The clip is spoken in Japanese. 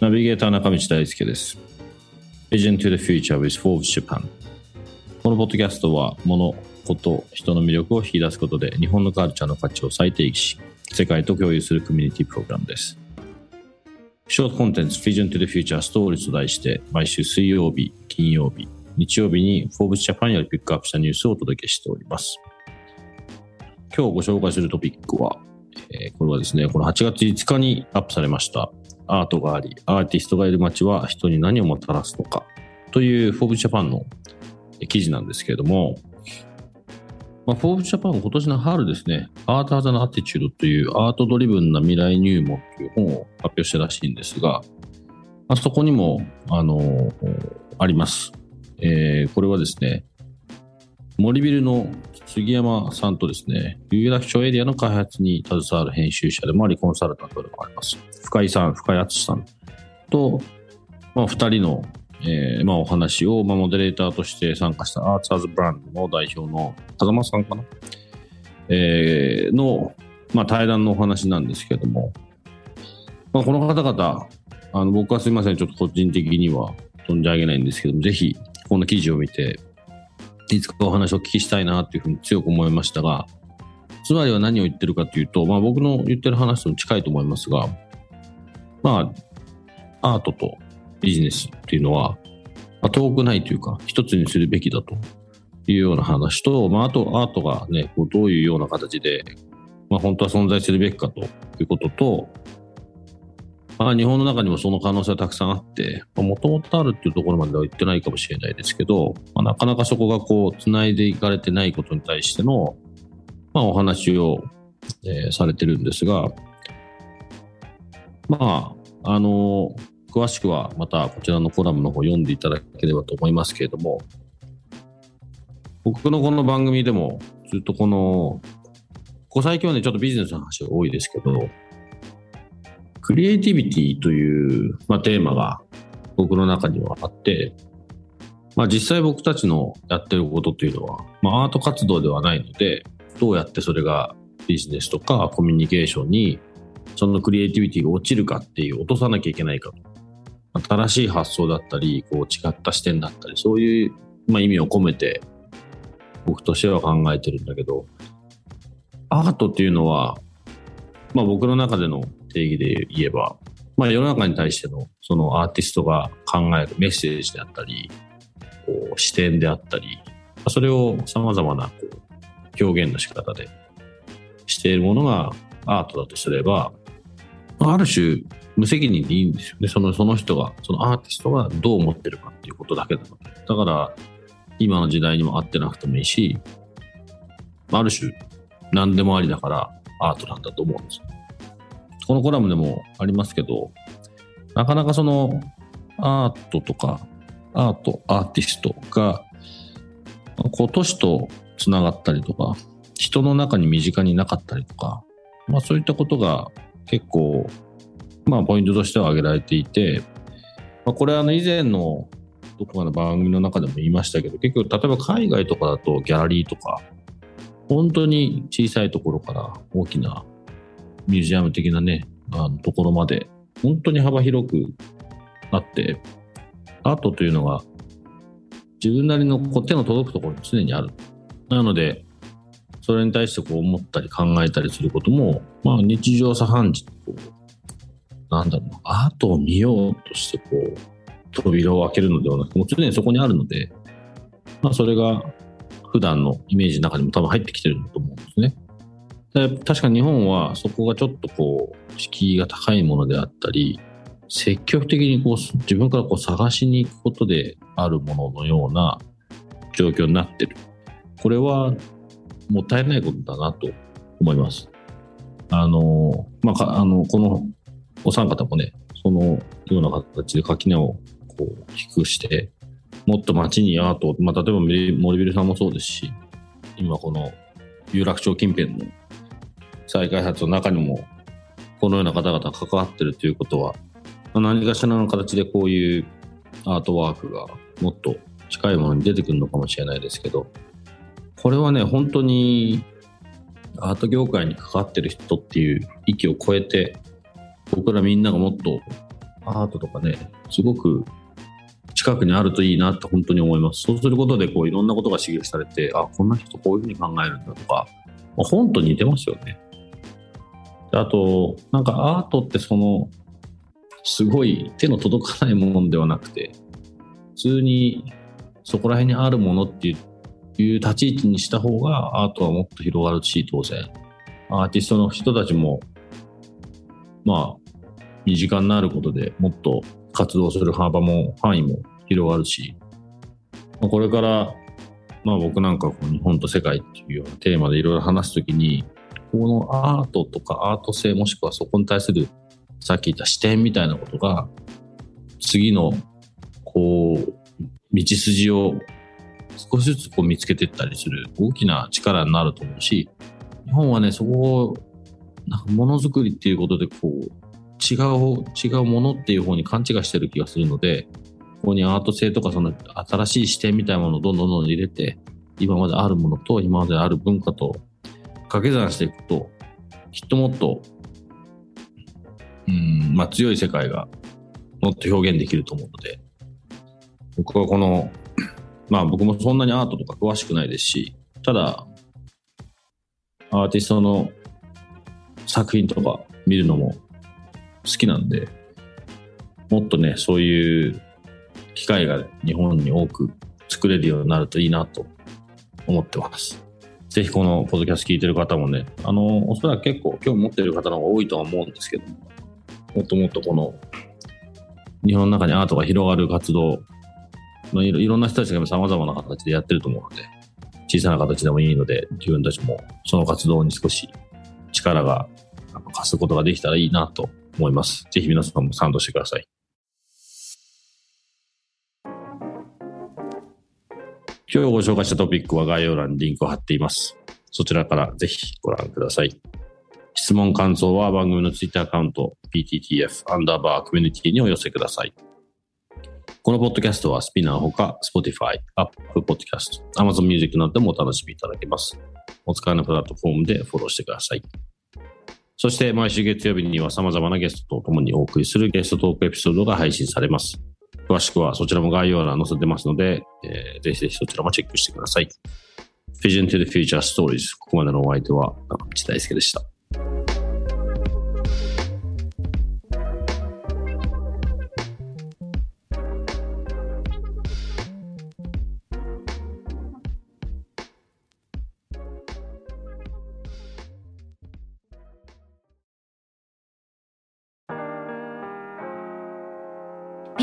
ナビゲーター中道大輔です。Vision to the Future with Forbes Japan このポッドキャストは物、こと、人の魅力を引き出すことで日本のカルチャーの価値を再定義し世界と共有するコミュニティプログラムです。ショートコンテンツ Vision to the Future Stories と題して毎週水曜日、金曜日、日曜日に Forbes Japan よりピックアップしたニュースをお届けしております。今日ご紹介するトピックは、えー、これはですね、この8月5日にアップされましたアートがあり、アーティストがいる街は人に何をもたらすのかという Forbes Japan の記事なんですけれども、まあ、 Forbes Japan 今年の春ですね、 Art as an Attitude というアートドリブンな未来入門という本を発表したらしいんですが、まあ、そこにも、あのー、あります。えー、これはですね、森ビルの杉山さんとですね、有楽町エリアの開発に携わる編集者でもあり、コンサルタントでもあります。深井さん、深井敦さんと、まあ、2人の、えーまあ、お話を、まあ、モデレーターとして参加したアーツアーズブランドの代表の風間さんかな、えー、の、まあ、対談のお話なんですけれども、まあ、この方々、あの僕はすみません、ちょっと個人的には存じ上げないんですけども、ぜひ、この記事を見て、いつかお話をお聞きしたいなというふうに強く思いましたが、つまりは何を言ってるかというと、まあ、僕の言ってる話と近いと思いますが、まあ、アートとビジネスっていうのは、まあ、遠くないというか、一つにするべきだというような話と、まあ、あとアートがね、こうどういうような形で、まあ、本当は存在するべきかということと、まあ、日本の中にもその可能性はたくさんあって、もともとあるっていうところまでは言ってないかもしれないですけど、まあ、なかなかそこがこう、繋いでいかれてないことに対しての、まあ、お話を、えー、されてるんですが、まあ、あのー、詳しくはまたこちらのコラムの方読んでいただければと思いますけれども、僕のこの番組でもずっとこの、ここ最近はね、ちょっとビジネスの話が多いですけど、クリエイティビティという、まあ、テーマが僕の中にはあって、まあ、実際僕たちのやってることというのは、まあ、アート活動ではないので、どうやってそれがビジネスとかコミュニケーションにそのクリエイティビティが落ちるかっていう落とさなきゃいけないかと。新しい発想だったり、こう違った視点だったり、そういう、まあ、意味を込めて僕としては考えてるんだけど、アートっていうのは、まあ、僕の中での定義で言えば、まあ、世の中に対してのそのアーティストが考えるメッセージであったりこう視点であったりそれをさまざまなこう表現の仕方でしているものがアートだとすればある種無責任でいいんですよね。そのその人がそのアーティストがどう思ってるかっていうことだけなので。だから今の時代にも合ってなくてもいいしある種何でもありだからアートなんだと思うんですよ。このコラムでもありますけど、なかなかそのアートとか、アート、アーティストが、こう都市とつながったりとか、人の中に身近になかったりとか、まあそういったことが結構、まあポイントとしては挙げられていて、まあ、これはあの以前のどこかの番組の中でも言いましたけど、結局例えば海外とかだとギャラリーとか、本当に小さいところから大きなミュージアム的なね、あのところまで、本当に幅広くあって、アートというのが自分なりのこう手の届くところに常にある。なので、それに対してこう思ったり考えたりすることも、まあ日常茶飯事こう、なんだろうな、アートを見ようとしてこう、扉を開けるのではなく、もう常にそこにあるので、まあそれが普段のイメージの中にも多分入ってきてると思うんですね。確かに日本はそこがちょっとこう敷居が高いものであったり積極的にこう自分からこう探しに行くことであるもののような状況になってる。これはもったいないことだなと思います。あの、まあ、あの、このお三方もね、そのような形で垣根をこう低くして、もっと街にアート、まあ、例えば森ビルさんもそうですし、今この有楽町近辺の再開発の中にも、このような方々が関わってるということは、何かしらの形でこういうアートワークがもっと近いものに出てくるのかもしれないですけど、これはね、本当にアート業界に関わってる人っていう域を超えて、僕らみんながもっとアートとかね、すごく近くにあるといいなって本当に思います。そうすることでこういろんなことが刺激されて、あ、こんな人こういうふうに考えるんだとか、まあ、本と似てますよね。あと、なんかアートってその、すごい手の届かないものではなくて、普通にそこら辺にあるものっていういう立ち位置にした方がアートはもっと広がるし、当然。アーティストの人たちも、まあ、身近になることでもっと活動する幅も範囲も広がるし、まあ、これから、まあ僕なんかこう日本と世界っていうようなテーマでいろいろ話すときに、このアートとかアート性もしくはそこに対するさっき言った視点みたいなことが、次のこう、道筋を少しずつこう見つけていったりする大きな力になると思うし、日本はね、そこを、なんかものづくりっていうことで、こう、違う、違うものっていう方に勘違いしてる気がするので、ここにアート性とかその新しい視点みたいなものをどんどんどんどん入れて、今まであるものと今まである文化と掛け算していくと、きっともっと、うん、まあ強い世界がもっと表現できると思うので、僕はこのまあ僕もそんなにアートとか詳しくないですし、ただ、アーティストの作品とか見るのも好きなんで、もっとね、そういう機会が日本に多く作れるようになるといいなと思ってます。ぜひこのポッドキャスト聞いてる方もね、あの、おそらく結構興味持ってる方の方が多いとは思うんですけども、もっともっとこの日本の中にアートが広がる活動まあ、いろんな人たちが様々な形でやってると思うので、小さな形でもいいので、自分たちもその活動に少し力が貸すことができたらいいなと思います。ぜひ皆さんも賛同してください。今日ご紹介したトピックは概要欄にリンクを貼っています。そちらからぜひご覧ください。質問、感想は番組のツイッターアカウント PTTF アンダーバーコミュニティにお寄せください。このポッドキャストはスピナーほか Spotify、Apple Podcast、Amazon Music などでもお楽しみいただけます。お使いのプラットフォームでフォローしてください。そして毎週月曜日には様々なゲストと共にお送りするゲストトークエピソードが配信されます。詳しくはそちらも概要欄載せてますので、えー、ぜひぜひそちらもチェックしてください。Vision to the Future Stories ここまでのお相手は中道大輔でした。